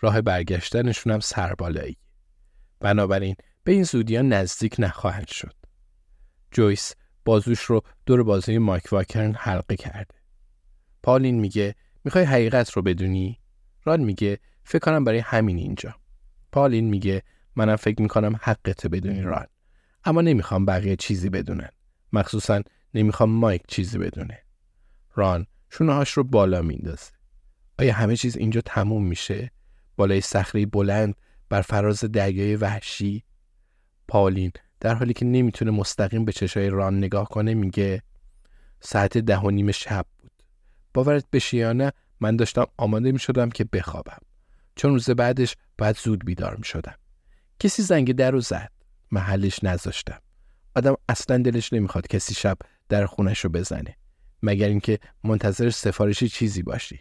راه برگشتنشون هم سربالایی. بنابراین به این زودی نزدیک نخواهند شد. جویس بازوش رو دور بازوی مایک واکرن حلقه کرده. پالین میگه می‌خوای حقیقت رو بدونی؟ ران میگه فکر کنم برای همین اینجا. پالین میگه منم فکر می‌کنم حقت بدونی ران. اما نمی‌خوام بقیه چیزی بدونن. مخصوصا نمی‌خوام مایک چیزی بدونه. ران شونهاش رو بالا میندازه. آیا همه چیز اینجا تموم میشه؟ بالای صخره بلند بر فراز دریای وحشی. پالین در حالی که نمی‌تونه مستقیم به چشای ران نگاه کنه میگه ساعت ده و نیم شب بود. باورت بشه یا نه من داشتم آماده می‌شدم که بخوابم. چون روز بعدش باید زود بیدار می‌شدم. کسی زنگ در رو زد. محلش نذاشتم. آدم اصلا دلش نمی‌خواد کسی شب در خونش رو بزنه. مگر اینکه منتظر سفارشی چیزی باشی.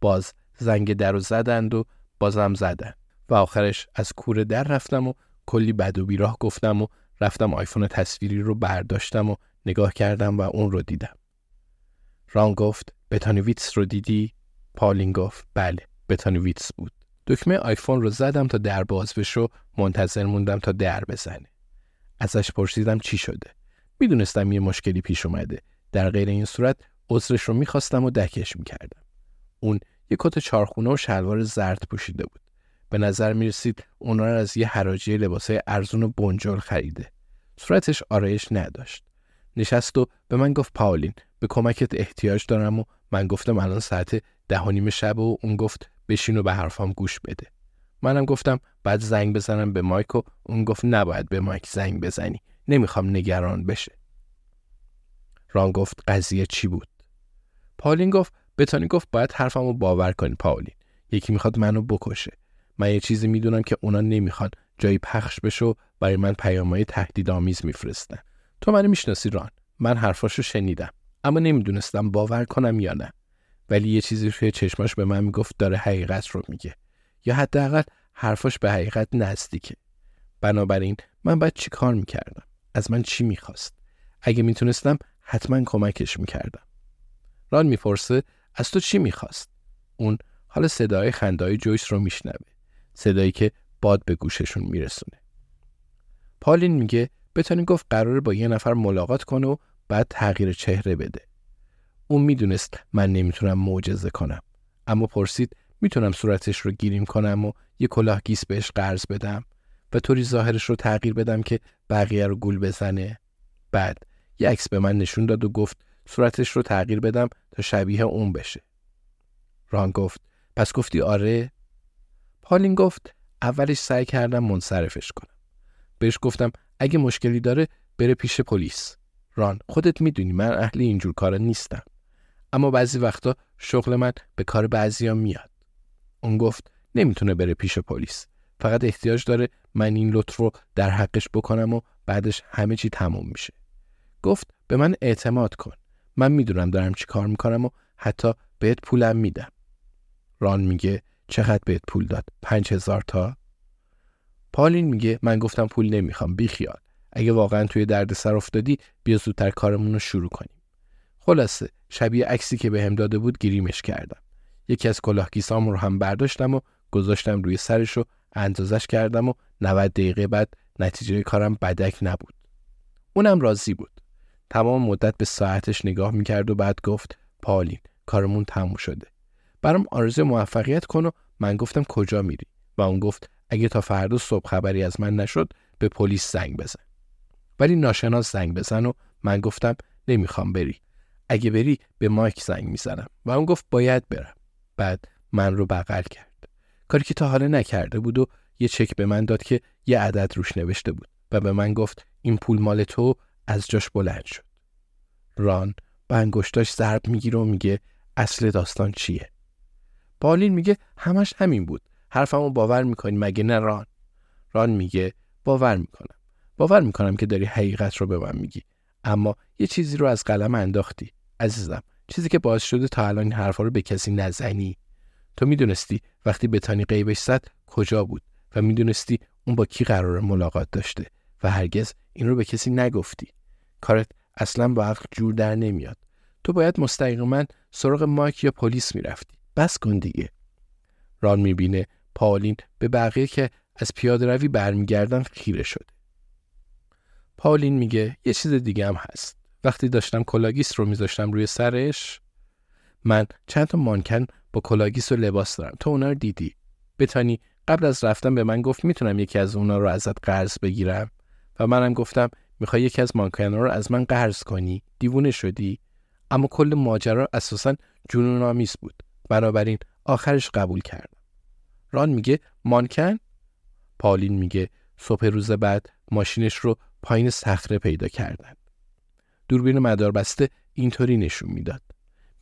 باز زنگ در رو زدند و بازم زدن و آخرش از کوره در رفتم و کلی بد و بیراه گفتم و رفتم آیفون تصویری رو برداشتم و نگاه کردم و اون رو دیدم. ران گفت بتانویتس رو دیدی؟ پالین گفت بله بتانویتس بود. دکمه آیفون رو زدم تا در باز بشه و منتظر موندم تا در بزنه. ازش پرسیدم چی شده. می‌دونستم یه مشکلی پیش اومده. در غیر این صورت عذرش رو می‌خواستم و دکش می‌کردم. اون یه کت چارخونه و شلوار زرد پوشیده بود. به نظر می رسید اونا رو از یه حراجی لباسای ارزون و بنجل خریده. صورتش آرایش نداشت. نشست و به من گفت پاولین به کمکت احتیاج دارم و من گفتم الان ساعت ده شب و اون گفت بشین و به حرفام گوش بده. منم گفتم بعد زنگ بزنم به مایک و اون گفت نباید به مایک زنگ بزنی. نمی‌خوام نگران بشه. ران گفت قضیه چی بود؟ پاولین گفت بتانی گفت باید حرفمو باور کنی پاولین. یکی می‌خواد منو بکشه. من یه چیزی می‌دونم که اونا نمی‌خوان. جایی پخش بشه و برای من پیامهای تهدیدآمیز میفرستن. تو منو می‌شناسی ران. من حرفاشو شنیدم. اما نمی‌دونستم باور کنم یا نه. ولی یه چیزی روی چشماش به من می‌گفت داره حقیقت رو میگه. یا حداقل حرفاش به حقیقت نزدیکه. بنابراین من باید چی کار می‌کردم؟ از من چی می‌خواست؟ اگه می‌تونستم حتما کمکش می‌کردم. ران می‌پرسه از تو چی می‌خواست اون حالا صدای خندای جویس رو میشنوه صدایی که باد به گوششون میرسونه. پالین میگه بتانی گفت قراره با یه نفر ملاقات کنه و بعد تغییر چهره بده. اون می‌دونست من نمی‌تونم معجزه کنم. اما پرسید می‌تونم صورتش رو گیریم کنم و یه کلاه گیس بهش قرض بدم و طوری ظاهرش رو تغییر بدم که بقیه رو گول بزنه. بعد یه عکس به من نشون داد و گفت صورتش رو تغییر بدم تا شبیه اون بشه. ران گفت پس گفتی آره؟ پالین گفت اولش سعی کردم منصرفش کنم. بهش گفتم اگه مشکلی داره بره پیش پلیس. ران خودت می‌دونی من اهل اینجور کارا نیستم. اما بعضی وقتا شغل من به کار بعضیا میاد. اون گفت نمی‌تونه بره پیش پلیس فقط احتیاج داره من این لطف رو در حقش بکنم و بعدش همه چی تموم میشه گفت به من اعتماد کن من می‌دونم دارم چی کار می‌کنم و حتی بهت پولم میدم. ران میگه چقدر بهت پول داد؟ پنج هزار تا؟ پالین میگه من گفتم پول نمی‌خوام بیخیال اگه واقعا توی دردسر افتادی بیا زودتر کارمون رو شروع کنیم. خلاصه شبیه عکسی که بهم داده بود گریمش کردم. یکی از کلاهگیسام رو هم برداشتم و گذاشتم روی سرش و اندازش کردم و 90 دقیقه بعد نتیجه کارم بدک نبود. اونم راضی بود. تمام مدت به ساعتش نگاه می‌کرد و بعد گفت پالین کارمون تموم شده. برام آرزو موفقیت کن و من گفتم کجا میری؟ و اون گفت اگه تا فردا صبح خبری از من نشد به پلیس زنگ بزن. ولی ناشناس زنگ بزن و من گفتم نمی‌خوام بری. اگه بری به مایک زنگ می‌زنم. و اون گفت باید برم. بعد من رو بغل کرد. کاری که تا حالا نکرده بود و یه چک به من داد که یه عدد روش نوشته بود و به من گفت این پول مال تو از جاش بلند شد. ران به انگشتاش ضرب می‌گیره و میگه اصل داستان چیه؟ پالین میگه همش همین بود. حرفمو باور می‌کنی مگه نه ران؟ ران میگه باور می‌کنم. باور می‌کنم که داری حقیقت رو به من میگی. اما یه چیزی رو از قلم انداختی. عزیزم چیزی که باعث شده تا الان این حرفا رو به کسی نزنی. تو می‌دونستی وقتی بتانی قیبش زد کجا بود و می‌دونستی اون با کی قرار ملاقات داشته و هرگز این رو به کسی نگفتی. کارت اصلا با عقل جور در نمیاد. تو باید مستقیما سراغ مایک یا پلیس می‌رفتی. بس کن دیگه. ران می‌بینه پالین به بقیه که از پیاده روی برمیگردن خیره شده. پالین میگه یه چیز دیگه هم هست. وقتی داشتم کلاه‌گیس رو میذاشتم روی سرش من چند تا مانکن با کلاه‌گیس و لباس دارم. تو اونا رو دیدی؟ بتانی قبل از رفتن به من گفت می‌تونم یکی از اونا رو ازت قرض بگیرم؟ و منم گفتم می‌خوای یکی از مانکن رو از من قرض کنی؟ دیوونه شدی؟ اما کل ماجرا اساسا جنون آمیز بود. بنابراین آخرش قبول کردم. ران میگه مانکن؟ پالین میگه صبح روز بعد ماشینش رو پایین صخره پیدا کردن. دوربین مداربسته اینطوری نشون می‌داد.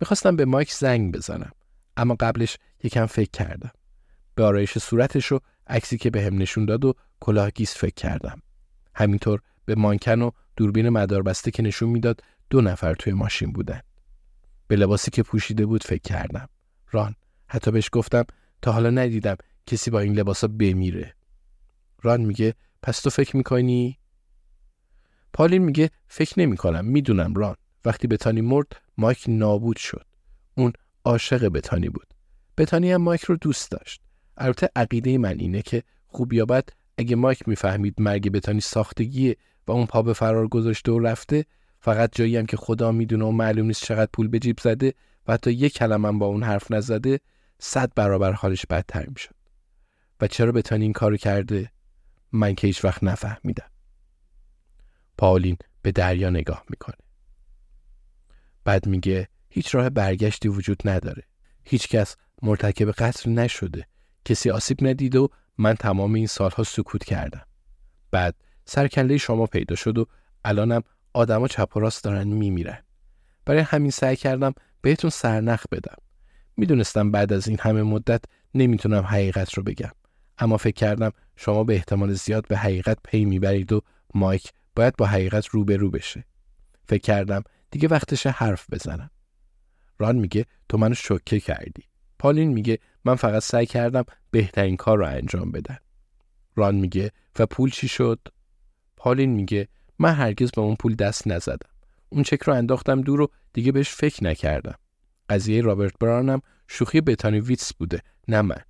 می‌خواستم به مایک زنگ بزنم اما قبلش یکم فکر کردم. به آرایش صورتش و عکسی که بهم به نشون داد و کلاه گیس فکر کردم. همینطور به مانکن و دوربین مداربسته که نشون می‌داد دو نفر توی ماشین بودن. به لباسی که پوشیده بود فکر کردم. ران. حتی بهش گفتم تا حالا ندیدم کسی با این لباسا بمیره. ران میگه پس تو فکر می‌کنی؟ پالین میگه فکر نمی کنم می‌دونم ران. وقتی بتانی مرد مایک نابود شد. اون عاشق بتانی بود. بتانی هم مایک رو دوست داشت. البته عقیده من اینه که خوب یا اگه مایک می‌فهمید مرگ بتانی ساختگیه. و اون پا به فرار گذاشته و رفته فقط جایی هم که خدا می‌دونه و معلوم نیست چقدر پول به جیب زده و حتی یک کلمه با اون حرف نزده صد برابر حالش بدتر می‌شد و چرا بتانی این کارو کرده من که هیچ وقت نفهمیدم پاولین به دریا نگاه می‌کنه. بعد میگه هیچ راه برگشتی وجود نداره. هیچ کس مرتکب قتل نشده. کسی آسیب ندید و من تمام این سالها سکوت کردم. بعد سرکله شما پیدا شد و الانم آدما چپ و راست دارن میمیرن. برای همین سعی کردم بهتون سرنخ بدم. می‌دونستم بعد از این همه مدت نمی‌تونم حقیقت رو بگم. اما فکر کردم شما به احتمال زیاد به حقیقت پی می‌برید و مایک باید با حقیقت روبرو بشه فکر کردم دیگه وقتش حرف بزنم ران میگه تو منو شوکه کردی پالین میگه من فقط سعی کردم بهترین کار رو انجام بدم ران میگه و پول چی شد پالین میگه من هرگز به اون پول دست نزدم. اون چک رو انداختم دور و دیگه بهش فکر نکردم. قضیه رابرت برانم شوخی بتانی ویتس بوده نه من.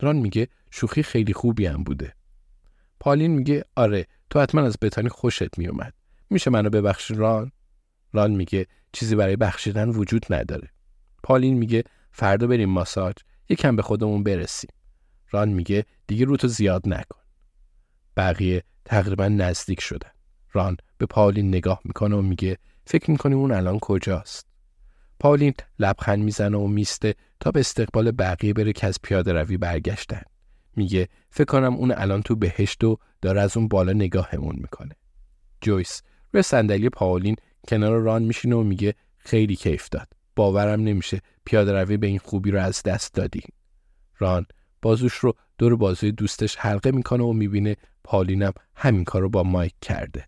ران میگه شوخی خیلی خوبی هم بوده. پالین میگه آره تو حتما از بتانی خوشت میومد. میشه منو ببخشی ران؟ ران میگه چیزی برای بخشیدن وجود نداره. پالین میگه فردا بریم ماساژ یکم به خودمون برسیم. ران میگه دیگه روتو زیاد نکن. بقیه تقریبا نزدیک شدن. ران به پالین نگاه می‌کنه و میگه فکر می‌کنی اون الان کجاست؟ پالین لبخند می‌زنه و میسته تا به استقبال بقیه بره که از پیاده روی برگشتن. میگه فکر کنم اون الان تو بهشت و داره از اون بالا نگاهمون می‌کنه. جویس روی صندلی پاولین کنار ران میشینه و میگه خیلی کیف داد. باورم نمیشه پیاده روی به این خوبی رو از دست دادی. ران بازوش رو دور بازوی دوستش حلقه می‌کنه و می‌بینه پالینم همین کار رو با مایک کرده.